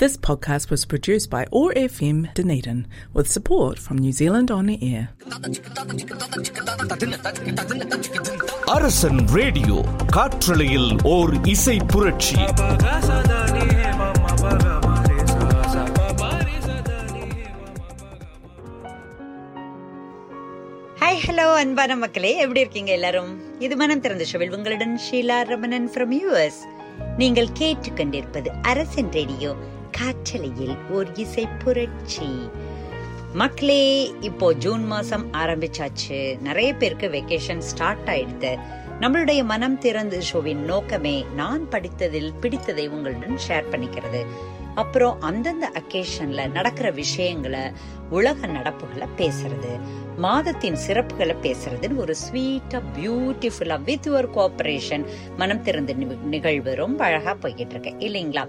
This podcast was produced by OAR FM Dunedin with support from New Zealand On Air. அரசன் radio காற்றலையில் ஓர் இசை புரட்சி hi hello அன்பான மக்களே எப்படி இருக்கீங்க எல்லாரும் இது மனம் திறந்த ஷோவில் உங்களுடன் ஷீலா ரமணன் ஃப்ரம் யூஎஸ் நீங்கள் கேட்டுக்கொண்டிருப்பது அரசன் ரேடியோ காற்றலையில் ஓர் இசை புரட்சி. மக்களே இப்போ ஜூன் மாசம் ஆரம்பிச்சாச்சு. நிறைய பேருக்கு வெக்கேஷன் ஸ்டார்ட் ஆயிடுது நம்மளுடைய மனம் திறந்து ஷோவின் நோக்கமே நான் படித்ததில் பிடித்ததை உங்களுடன் ஷேர் பண்ணிக்கிறது. அப்புறம் அந்தந்த அக்கேஷன்ல நடக்கிற விஷயங்களை உலக நடப்புகளை பேசுறது மாதத்தின் சிறப்புகளை பேசுறதுன்னு ஒரு ஸ்வீட்டா பியூட்டிஃபுல்லா வித் யுவர் கோஆபரேஷன் மனம் திறந்த நிகழ்வு ரொம்ப அழகா போய்கிட்டு இருக்கு. இல்லைங்களா?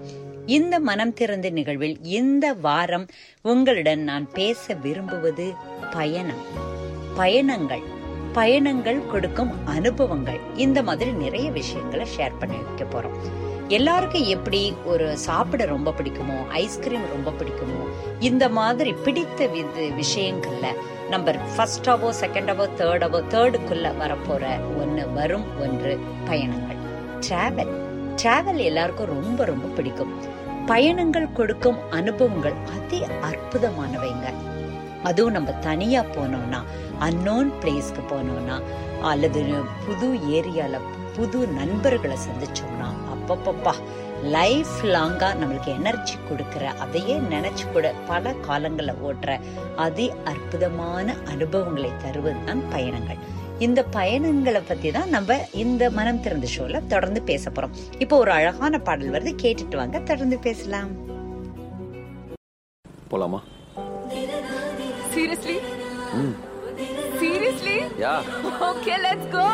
இந்த மனம் திறந்த நிகழ்வில் இந்த வாரம் உங்களுடன் நான் பேச விரும்புவது பயணம். பயணங்கள். பயணங்கள் கொடுக்கும் அனுபவங்கள். இந்த மாதிரி நிறைய விஷயங்களை ஷேர் பண்ணி வைக்க போறோம். எல்லாருக்கும் எப்படி ஒரு சாப்பிட ரொம்ப பிடிக்குமோ ஐஸ்கிரீம் ரொம்ப பிடிக்குமோ இந்த மாதிரி பிடித்த விஷயங்கள்ல நம்பர் ஃபர்ஸ்டாவோ செகண்டாவோ தேர்டாவோ தேர்டுக்குள்ள வரப்போற ஒன்று வரும் ஒன்று பயணங்கள். டிராவல் டிராவல் எல்லாருக்கும் ரொம்ப ரொம்ப பிடிக்கும். பயணங்கள் கொடுக்கும் அனுபவங்கள் அதி அற்புதமானவைங்க. அதுவும் நம்ம தனியா போனோம்னா அன்னோன் பிளேஸ்க்கு போனோம்னா அல்லது புது ஏரியால புது நண்பர்களை சந்திச்சோம்னா அப்பப்பப்பா லைஃப் லாங்கா நம்மளுக்கு எனர்ஜி கொடுக்குற அதையே நினைச்சு கூட பல காலங்களை ஓட்டுற அதி அற்புதமான அனுபவங்களை தருவது தான் பயணங்கள். இந்த பயணங்களை பத்தி தான் நம்ம இந்த மனம் திறந்த ஷோல தொடர்ந்து பேச போறோம். இப்போ ஒரு அழகான பாடல் வருது. கேட்டுட்டு வாங்க. தொடர்ந்து பேசலாம். போலாமா? Seriously? Seriously? Yeah. Okay, let's go.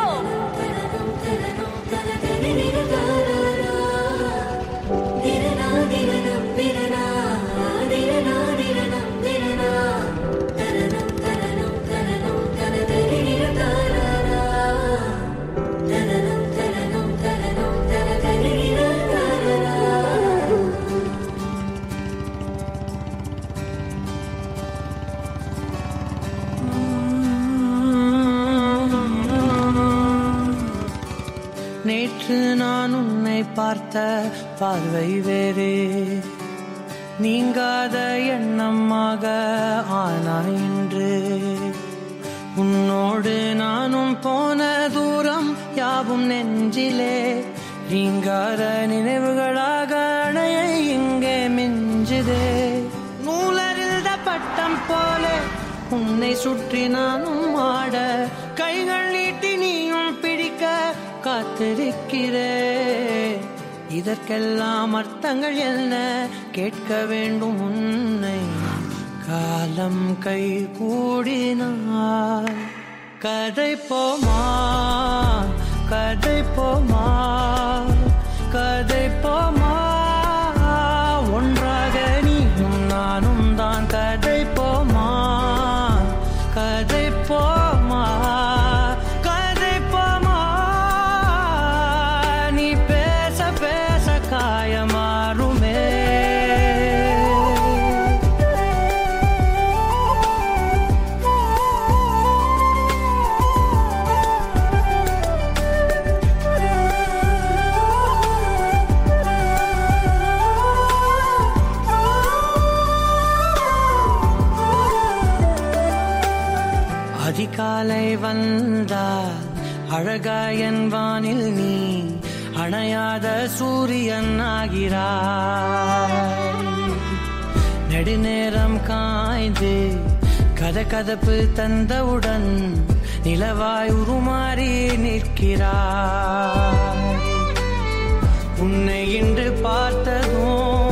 பார்த்த பார்வை வேறே. நீங்காத எண்ணமாக ஆனாய் இன்று உன்னோடு நானும் போன தூரம் யாவும் நெஞ்சிலே. நீங்காத நினைவுகளாக அணைய இங்கே மிஞ்சுதே. நூலறிந்த பட்டம் போல உன்னை சுற்றி நானும் ஆட. கைகள் நீட்டி நீயும் பிடிக்க காத்திருக்க இதற்கெல்லாம் அர்த்தங்கள் என்ன? கேட்க வேண்டும் உன்னை. காலம் கை கூடினார் கதை போமா? கதை போமா? கதை காலை வந்தால் அழகாயன் வானில் நீ அணையாத சூரியன் ஆகிறாய். நெடுநேரம் காய்ந்து கதகதப்பு தந்தவுடன் நிலவாய் உருமாறி நிற்கிறாய். உன்னை இன்று பார்த்ததும்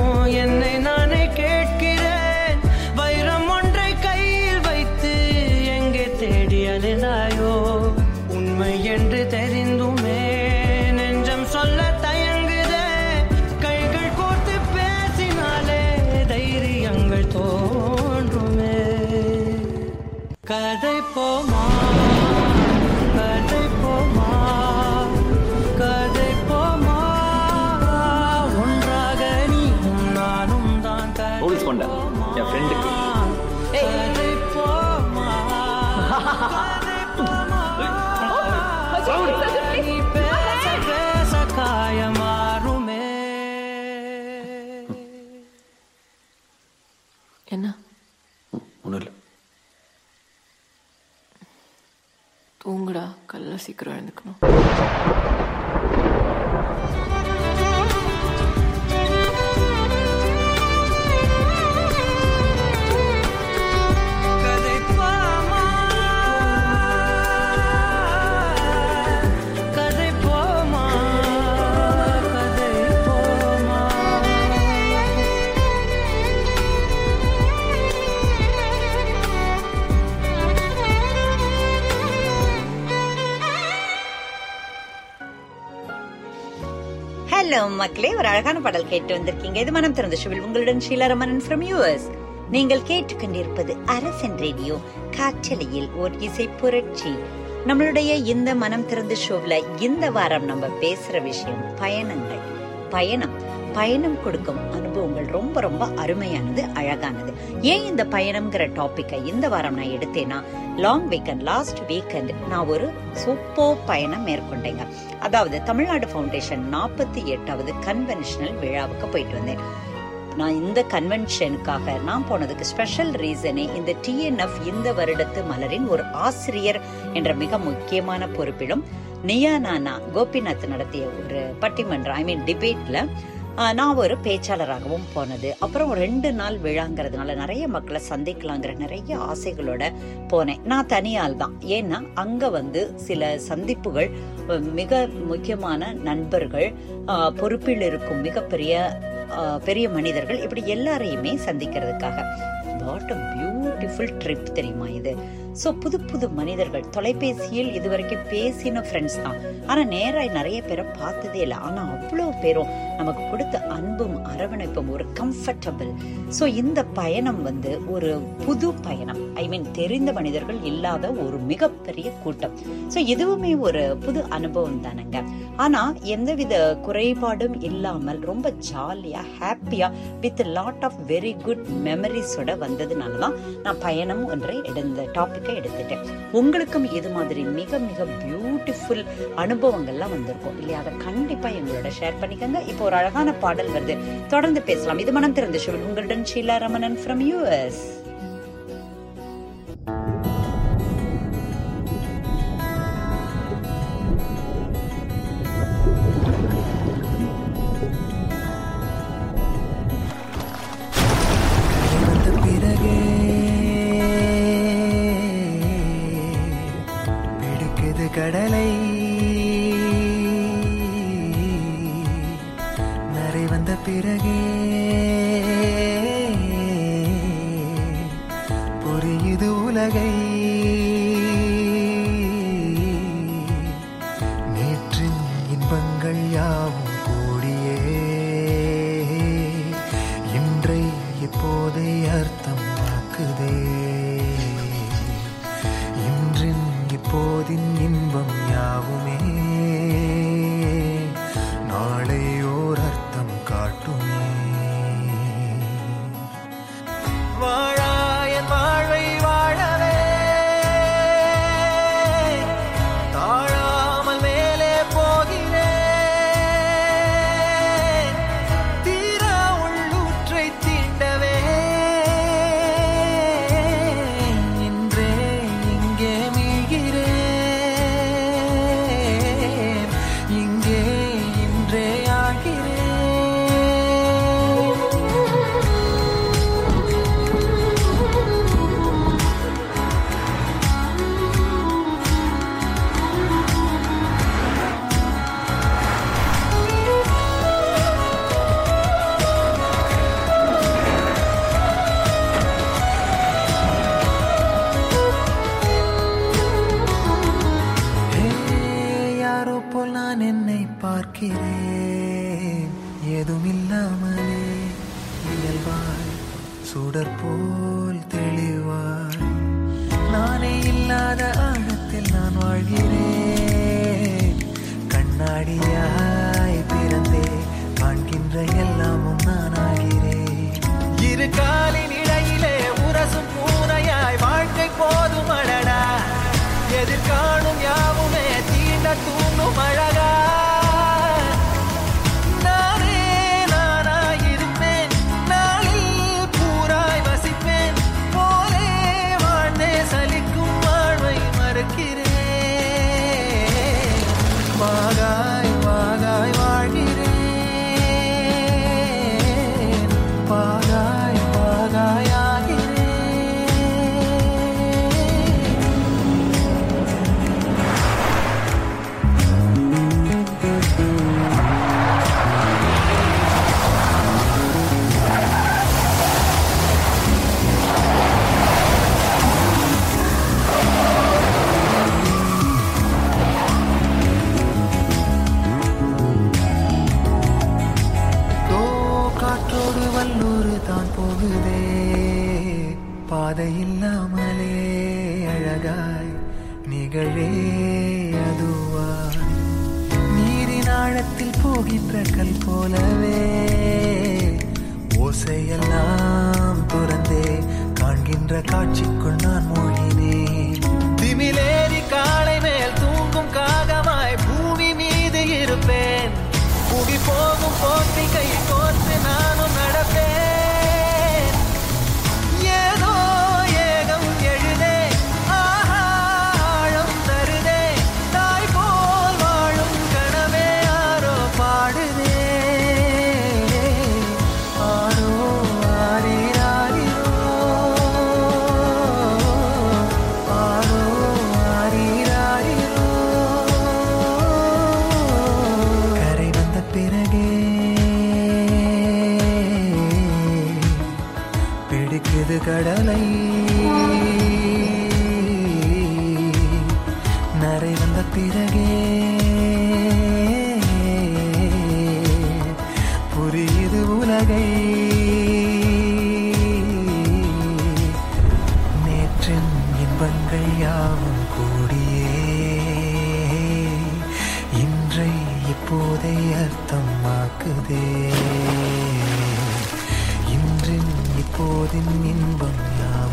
வணக்கம் மக்களே ஒரு அழகான பாடல் கேட்டு வந்திருக்கீங்க. இது மனம் திறந்த ஷோவில் உங்களுடன் ஷீலாரமணன் ஃப்ரம் யூஎஸ் நீங்கள் கேட்டுக்கொண்டிருப்பது அரசன் ரேடியோ காற்றலையில் ஓர் இசை புரட்சி. நம்மளுடைய இந்த மனம் திறந்த ஷோவில் இந்த வாரம் நம்ம பேசுற விஷயம் பயணங்கள். பயணம். பயணம் கொடுக்கும் அனுபவங்கள் ரொம்ப ரொம்ப அருமையானது அழகானது. ஏன் இந்த பயணம்ங்கிற டாப்பிக்கை இந்த வாரம் நான் எடுத்தேன்னா லாங் வீக்கெண்ட் லாஸ்ட் வீக்கெண்ட் நான் ஒரு சூப்பர் பயணம் மேற்கொண்டேங்க. அதாவது தமிழ்நாடு ஃபவுண்டேஷன் நாற்பத்தி எட்டாவது கன்வென்ஷனல் விழாவுக்கு போயிட்டு வந்தேன். நான் இந்த கன்வென்ஷனுக்காக நான் போனதுக்கு ஸ்பெஷல் ரீசனே இந்த டிஎன்எஃப் இந்த வருடத்து மலரின் ஒரு ஆசிரியர் என்ற மிக முக்கியமான பொறுப்பிலும் நியானானா கோபிநாத் நடத்திய ஒரு பட்டிமன்றம் ஐ மீன் டிபேட்ல நான் ஒரு பேச்சாளராகவும் போனது. அப்புறம் ஒரு ரெண்டு நாள் விழாங்கிறதுனால நிறைய மக்களை சந்திக்கலாங்கிற நிறைய ஆசைகளோட போனேன். நான் தனியால் தான். ஏன்னா அங்க வந்து சில சந்திப்புகள் மிக முக்கியமான நண்பர்கள் பொறுப்பில் இருக்கும் மிகப்பெரிய பெரிய மனிதர்கள் இப்படி எல்லாரையுமே சந்திக்கிறதுக்காக. வாட் அ பியூட்டிஃபுல் ட்ரிப் தெரியுமா இது? ஸோ புது புது மனிதர்கள் தொலைபேசியில் இதுவரைக்கும் பேசின ஃப்ரெண்ட்ஸ் தான். ஆனால் நேராக நிறைய பேரை பார்த்ததே இல்லை. ஆனால் அவ்வளோ பேரும் நமக்கு கொடுத்த அன்பும் அரவணைப்பும் ஒரு கம்ஃபர்டபுள் ஸோ இந்த பயணம் வந்து ஒரு புது பயணம். ஐ மீன் தெரிந்த மனிதர்கள் இல்லாத ஒரு மிகப்பெரிய கூட்டம். ஸோ இதுவுமே ஒரு புது அனுபவம் தானங்க. ஆனால் எந்தவித குறைபாடும் இல்லாமல் ரொம்ப ஜாலியாக ஹாப்பியாக with lot of very good மெமரிஸோட வந்ததுனால தான் நான் பயணம் ஒன்றை இந்த டாபிக்கை எடுத்துட்டேன். உங்களுக்கும் இது மாதிரி மிக மிக பியூட்டிஃபுல் அனுபவங்கள்லாம் வந்திருக்கும். இல்லையா? அதை கண்டிப்பா எங்களோட ஷேர் பண்ணிக்கோங்க. இப்போ ஒரு அழகான பாடல் வருது. தொடர்ந்து பேசலாம். இது மனம் திறந்த ஷோவில் உங்களுடன் ஷீலா ரமணன் ஃப்ரம் யூஎஸ் வந்த பிறகே புரியுது உலகை. வாழ்கிறேன் கண்ணாடியாய் பிறந்தே காண்கின்ற எல்லாமும் நான் ஆகிறேன் இரு காலி நேற்றின் இன்பங்கள் யாவும் கூடியே. இன்றை இப்போதை அர்த்தமாக்குதே இன்றின் இப்போதின் இன்பம் யாவுமே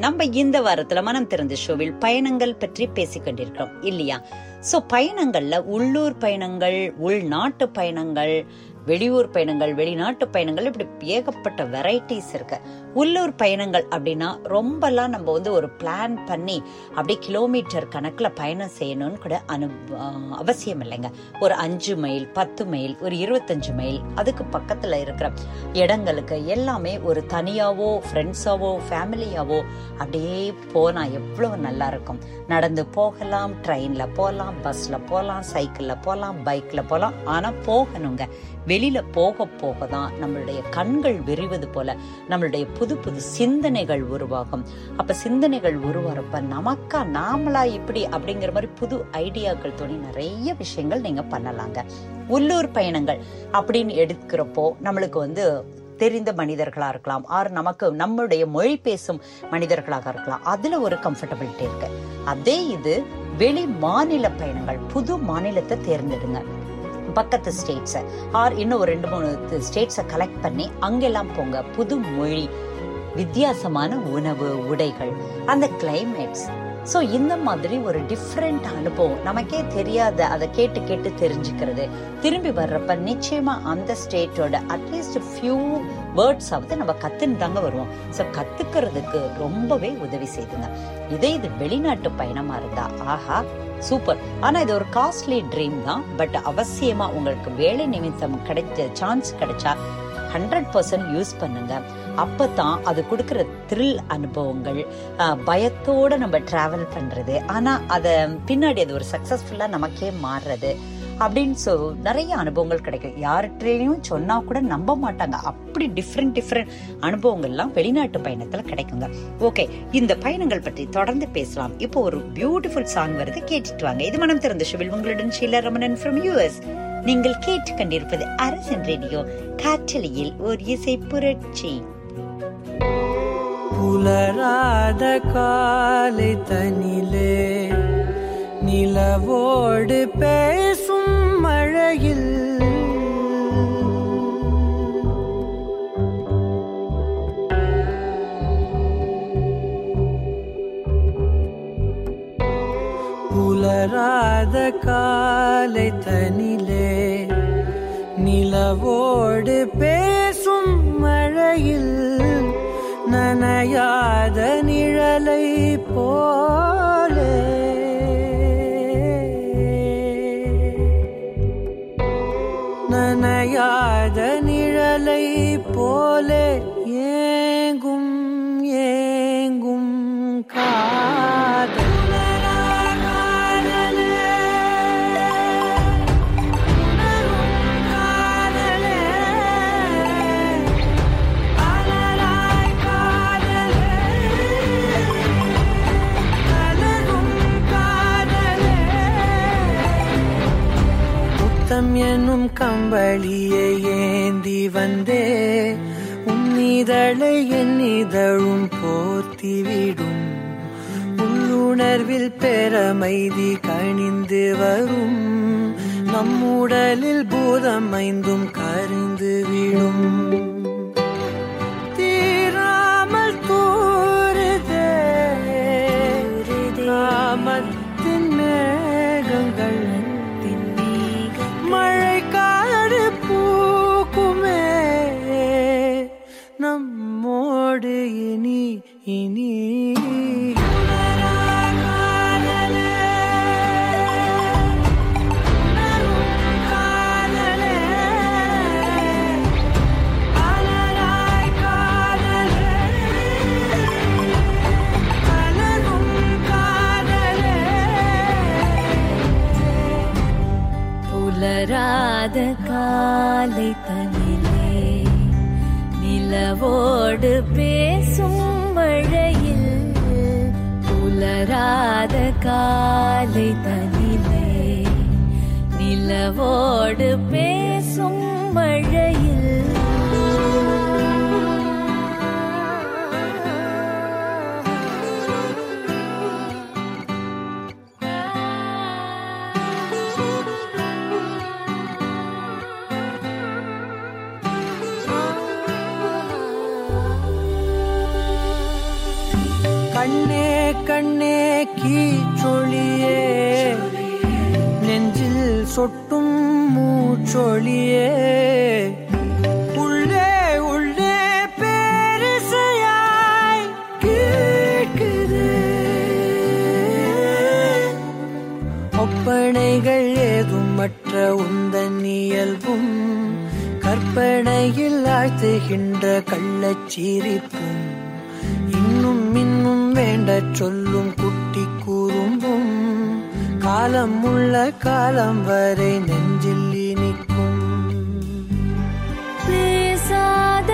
நம்ம இந்த வாரத்துல மனம் திறந்த ஷோவில் பயணங்கள் பற்றி பேசிக் கொண்டிருக்கிறோம் இல்லையா? சோ பயணங்கள்ல உள்ளூர் பயணங்கள் உள்நாட்டு பயணங்கள் வெளியூர் பயணங்கள் வெளிநாட்டு பயணங்கள் இப்படி ஏகப்பட்ட வெரைட்டிஸ் இருக்கு. உள்ளூர் பயணங்கள் அப்படின்னா ரொம்பலாம் நம்ம வந்து ஒரு பிளான் பண்ணி அப்படியே கிலோமீட்டர் கணக்கில் பயணம் செய்யணும்னு கூட அனு அவசியம் இல்லைங்க. ஒரு அஞ்சு மைல் பத்து மைல் ஒரு இருபத்தஞ்சு மைல் அதுக்கு பக்கத்தில் இருக்கிற இடங்களுக்கு எல்லாமே ஒரு தனியாவோ ஃப்ரெண்ட்ஸாவோ ஃபேமிலியாவோ அப்படியே போனா எவ்வளோ நல்லா இருக்கும். நடந்து போகலாம் ட்ரெயினில் போகலாம் பஸ்ல போகலாம் சைக்கிளில் போகலாம் பைக்கில் போகலாம் ஆனால் போகணுங்க. வெளியில போக போக தான் நம்மளுடைய கண்கள் விரிவது போல நம்மளுடைய புது புது சிந்தனைகள் உருவாகும். அப்ப சிந்தனைகள் உருவாகிறப்ப நமக்கா நாமளா இப்படி அப்படிங்கிற மாதிரி புது ஐடியாக்கள் தோணி நிறைய விஷயங்கள் நீங்க பண்ணலாங்க. உள்ளூர் பயணங்கள் அப்படின்னு எடுக்கிறப்போ நம்மளுக்கு வந்து தெரிந்த மனிதர்களாக இருக்கலாம். ஆர் நமக்கு நம்மளுடைய மொழி பேசும் மனிதர்களாக இருக்கலாம். அதுல ஒரு கம்ஃபர்டபிலிட்டி இருக்கு. அதே இது வெளி மாநில பயணங்கள் புது மாநிலத்தை தேர்ந்தெடுங்க. பக்கத்து ஸ்டேட்ஸை ஆர் இன்னும் ஒரு ரெண்டு மூணு ஸ்டேட்ஸை கலெக்ட் பண்ணி அங்கெல்லாம் போங்க. புது மொழி வித்தியாசமான உணவு உடைகள் அந்த கிளைமேட்ஸ் ஸோ இந்த மாதிரி ஒரு டிஃப்ரெண்ட் அனுபவம் நமக்கே தெரியாத அதை கேட்டு கேட்டு தெரிஞ்சுக்கிறது. திரும்பி வர்றப்ப நிச்சயமா அந்த ஸ்டேட்டோட அட்லீஸ்ட் ஃபியூ வேர்ட்ஸாவது நம்ம கத்துன்னு தாங்க வருவோம். ஸோ கத்துக்கிறதுக்கு ரொம்பவே உதவி செய்துங்க. இதே இது வெளிநாட்டு பயணமா இருந்தா ஆஹா சூப்பர் ஆனா இது ஒரு காஸ்ட்லி ட்ரீம் தான். பட் அவசியமா உங்களுக்கு வேலை நிமித்தம் கிடைச்ச சான்ஸ் கிடைச்சா ஹண்ட்ரட் பர்சன்ட் யூஸ் பண்ணுங்க. அப்பதான் அது கொடுக்குற த்ரில் அனுபவங்கள் பயத்தோடு பயத்தோட நம்ம டிராவல் பண்றது. ஆனா அத பின்னாடி அது ஒரு சக்சஸ்ஃபுல்லா நமக்கே மாறுறது. அப்படின்னு சொ நிறைய அனுபவங்கள் கிடைக்கும். யார்கிட்டையும் சொன்னா கூட நம்ப மாட்டாங்க. அப்படி டிஃப்ரெண்ட் டிஃப்ரெண்ட் அனுபவங்கள்லாம் வெளிநாட்டு பயணத்துல கிடைக்குங்க. ஓகே இந்த பயணங்கள் பற்றி தொடர்ந்து பேசலாம். இப்போ ஒரு பியூட்டிஃபுல் சாங் வருது. கேட்டுட்டு வாங்க. இது மனம் திறந்த ஷிவில் உங்களுடன் ஷீலா ரமணன் ஃப்ரம் யூஎஸ் நீங்கள் கேட்டு கண்டிருப்பது அரசன் ரேடியோ. காற்றலியில் ஒரு இசை புரட்சி. புலராத காலை தனிலே நிலவோடு பேச மழையில். புலராத காலை தனிலே நிலவோடு பேசும் மழையில் நனையாத நிழலை போலே. நனையாத நிழலை போலே கம்பளியை ஏந்தி வந்தே உன்னிதழை என் இதழும் போர்த்திவிடும் உள்ளுணர்வில் பெறமைதி கணிந்து வரும். நம்முடலில் பூதம் ஐந்தும் கரிந்து விடும். காலை தனிலே நிலவோடு பேசும் மழை மூச்சொழியே உள்ளே உள்ளே பேரிசையாய் கேட்குது. ஒப்பனைகள் ஏதும் மற்ற உந்தன் இயல்பும் கற்பனையில் ஆழ்த்துகின்ற கள்ளச்சிரிப்பும் இன்னும் இன்னும் வேண்ட சொல்லும் குட்டி கூறும்பும் காலம் உள்ள காலம் வரை நெஞ்சில் सादश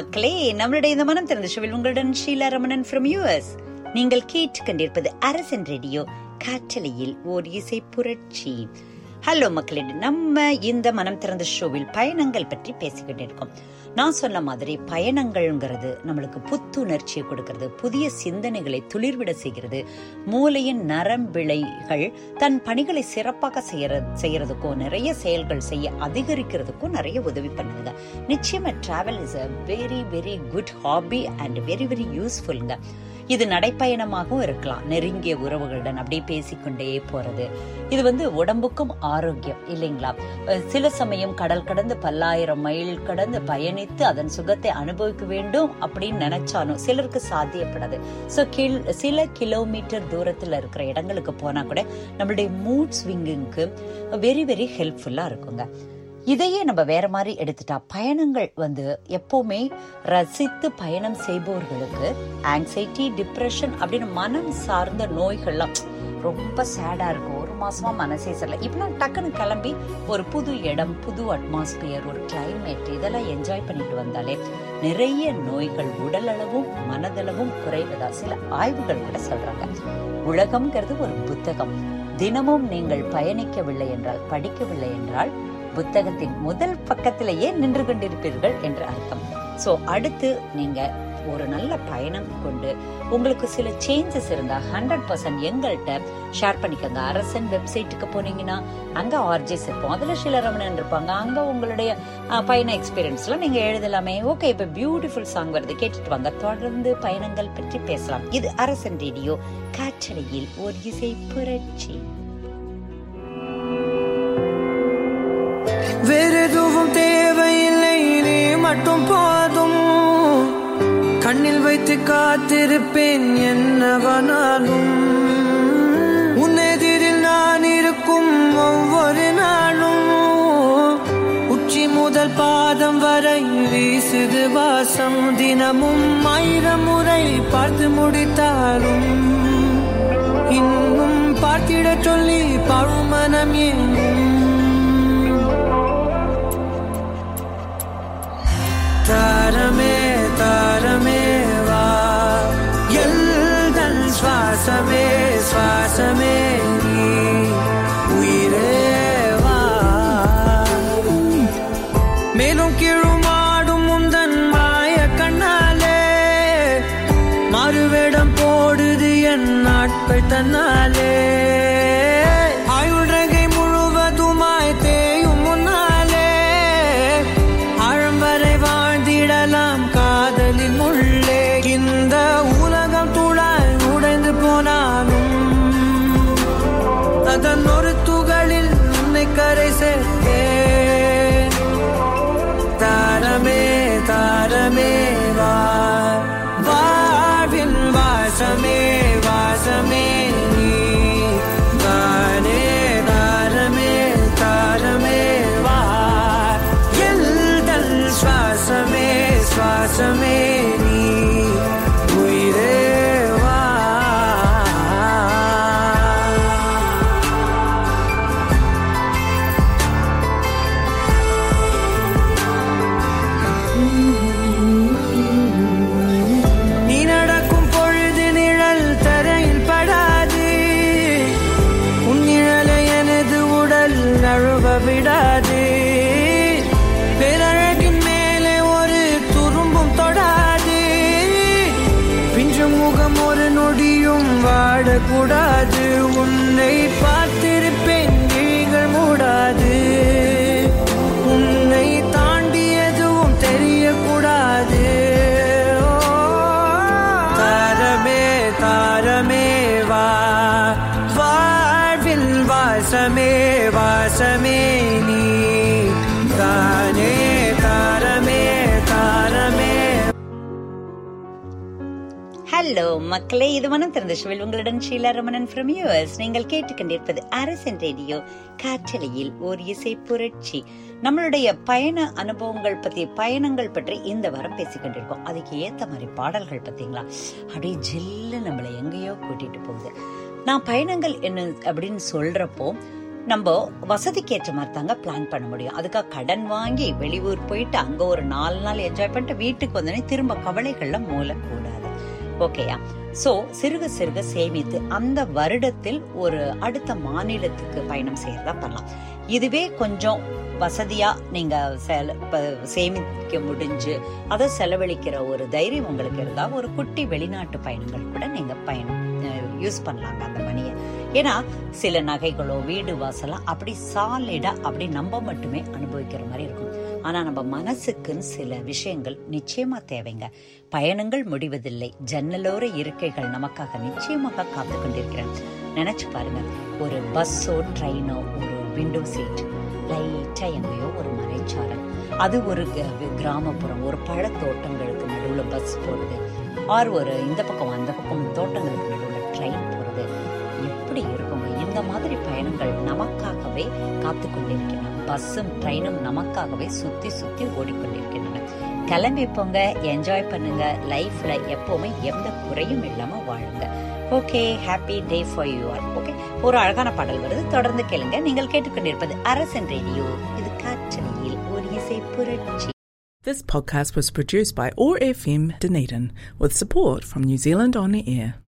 மக்களே நம்மளுடைய இந்த மனம் திறந்த ஷோவில் உங்களுடன் ஷீலா ரமணன் ஃப்ரம் யூஎஸ் நீங்கள் கேட்டுக்கொண்டிருப்பது அரசன் ரேடியோ காற்றலையில் ஓர் இசை புரட்சி. ஹலோ மக்களே நம்ம இந்த மனம் திறந்த ஷோவில் பயணங்கள் பற்றி பேசிக்கொண்டிருக்கோம். இருக்கோம் நான் சொன்ன மாதிரி பயணங்கள்ங்கிறது நம்மளுக்கு புத்துணர்ச்சியை கொடுக்கிறது புதிய சிந்தனைகளை துளிர்விட செய்கிறது மூளையின் நரம்பிழைகள் தன் பணிகளை சிறப்பாக செய்யற செய்யறதுக்கும் நிறைய செயல்கள் செய்ய அதிகரிக்கிறதுக்கும் நிறைய உதவி பண்ணுதுங்க. நிச்சயமா travel is a very very good hobby and very very யூஸ்ஃபுல்ங்க இது நடைப்பயணமாகவும் இருக்கலாம். நெருங்கிய உறவுகளுடன் அப்படியே பேசிக்கொண்டே போறது. இது வந்து உடம்புக்கும் ஆரோக்கியம் இல்லைங்களா? சில சமயம் கடல் கடந்து பல்லாயிரம் மைல் கடந்து பயணித்து அதன் சுகத்தை அனுபவிக்க வேண்டும் அப்படின்னு நினைச்சாலும் சிலருக்கு சாத்தியப்படாது. ஸோ கில் சில கிலோமீட்டர் தூரத்தில் இருக்கிற இடங்களுக்கு போனா கூட நம்மளுடைய மூட் ஸ்விங்குக்கு வெரி வெரி ஹெல்ப்ஃபுல்லா இருக்குங்க. இதையே நம்ம வேற மாதிரி எடுத்துட்டா பயணங்கள் வந்து எப்பவுமே ரசித்து பயணம் செய்பவர்களுக்கு ஆங்ஸைட்டி டிப்ரெஷன் அப்படின்னு மனம் சார்ந்த நோய்கள்லாம் ரொம்ப சேடா இருக்கும். ஒரு மாசமா மனசே சரியில்லை. இப்பெல்லாம் டக்குன்னு கிளம்பி ஒரு புது இடம் புது அட்மாஸ்பியர் ஒரு கிளைமேட் இதெல்லாம் என்ஜாய் பண்ணிட்டு வந்தாலே நிறைய நோய்கள் உடலளவும் மனதளவும் குறைவதா சில ஆய்வுகள் கூட சொல்றாங்க. உலகம்ங்கிறது ஒரு புத்தகம். தினமும் நீங்கள் பயணிக்கவில்லை என்றால் படிக்கவில்லை என்றால் புத்தகத்தின் முதல் பக்கத்திலேயே நின்று கொண்டிருப்பீர்கள் என்று அர்த்தம். சோ அடுத்து நீங்க ஒரு நல்ல பயணம் கொண்டு உங்களுக்கு சில சேஞ்சஸ் இருந்தா ஹண்ட்ரட் பர்சன்ட் எங்கள்கிட்ட ஷேர் பண்ணிக்கோங்க. அரசன் வெப்சைட்டுக்கு போனீங்கன்னா அங்க ஆர்ஜிஸ் இருப்போம். அதுல சிலரமணன் இருப்பாங்க. அங்க உங்களுடைய பயண எக்ஸ்பீரியன்ஸ் எல்லாம் நீங்க எழுதலாமே. ஓகே இப்ப பியூட்டிஃபுல் சாங் வருது. கேட்டுட்டு வாங்க. தொடர்ந்து பயணங்கள் பற்றி பேசலாம். இது அரசன் ரேடியோ. காற்றலையில் ஒரு இசை புரட்சி. வேறெதுவும் தேவையில்லை நீ மட்டும் போதும். கண்ணில் வைத்து காத்திருப்பேன் என்னவனாலும். உன்னெதிரில் நான் இருக்கும் ஒவ்வொரு நாளும். உச்சி முதல் பாதம் வரை வீசுது வாசம். தினமும் ஆயிரம் முறை பார்த்து முடித்தாலும். இன்னும் பார்த்திட சொல்லி பழுமனம் எங்கும் र मे दार वा। जल गल् श्वास விடாது. மக்களே இது மனம் திறந்த ஷோவில் உங்களுடன் ஷீலா ரமணன் ஃப்ரம் யூஎஸ் நீங்கள் கேட்டுக்கொண்டிருப்பது அரசன் ரேடியோ காற்றலையில் ஓர் இசை புரட்சி. நம்மளுடைய பயண அனுபவங்கள் பத்தி பயணங்கள் பற்றி இந்த வாரம் பேசிக்கொண்டிருக்கோம் அதுக்கு ஏத்த மாதிரி பாடல்கள் பார்த்தீங்களா? அப்படியே ஜில்லு நம்மளை எங்கேயோ கூட்டிட்டு போகுது. நான் பயணங்கள் என்ன அப்படின்னு சொல்றப்போ நம்ம வசதிக்கு ஏற்ற மாதிரி தாங்க பிளான் பண்ண முடியும். அதுக்காக கடன் வாங்கி வெளியூர் போயிட்டு அங்க ஒரு நாலு நாள் என்ஜாய் பண்ணிட்டு வீட்டுக்கு வந்தோடனே திரும்ப கவலைகள்ல மூலக்கூடாது. ஓகேயா சோ சிறுக சிறுக சேமித்து அந்த வருடத்தில் ஒரு அடுத்த மாநிலத்துக்கு பயணம் செய்யறதா பண்ணலாம். இதுவே கொஞ்சம் வசதியா நீங்க செல- சேமிக்க முடிஞ்சு அதை செலவழிக்கிற ஒரு தைரியம் உங்களுக்கு இருந்தா ஒரு குட்டி வெளிநாட்டு பயணங்கள் கூட நீங்க பயணம் யூஸ் பண்ணலாங்க அந்த மணியை. ஏன்னா சில நகைகளோ வீடு வாசலாம் அப்படி சாலிடா அப்படி நம்ம மட்டுமே அனுபவிக்கிற மாதிரி இருக்கும். ஆனா நம்ம மனசுக்குன்னு சில விஷயங்கள் நிச்சயமா தேவைங்க. பயணங்கள் முடிவதில்லை. ஜன்னலோர இருக்கைகள் நமக்காக நிச்சயமாக காத்து கொண்டிருக்கிறேன் நினைச்சு பாருங்க. ஒரு பஸ்ஸோ ட்ரெயினோ ஒரு விண்டோ சீட் லைட்டா எங்கேயோ ஒரு மலைச்சாரல் அது ஒரு கிராமப்புறம். ஒரு பழத்தோட்டங்களுக்கு நடுவுல பஸ் போடுது ஆர் ஒரு இந்த பக்கம் அந்த பக்கம் தோட்டங்களுக்கு நடுவுல ட்ரெயின் போறது. எப்படி இருக்குங்க இந்த மாதிரி பயணங்கள் நமக்காகவே காத்து கொண்டிருக்கின்றன பஸ்ஸும் ட்ரெயினும் நமக்காகவே சுத்தி சுத்தி ஓடிக்கொண்டிருக்கின்றன. கிளம்பி போங்க என்ஜாய் பண்ணுங்க லைஃப்ல எப்பவுமே எந்த குறையும் இல்லாம வாழுங்க. Okay happy day for you all okay ஒரு அழகான பாடல் வருது. தொடர்ந்து கேளுங்க. நீங்கள் கேட்டுக்கொண்டிருப்பது அரசன் ரேடியோ. இது காற்றலையில் ஒரு இசை புரட்சி. This podcast was produced by ORFM Dunedin with support from New Zealand On the Air.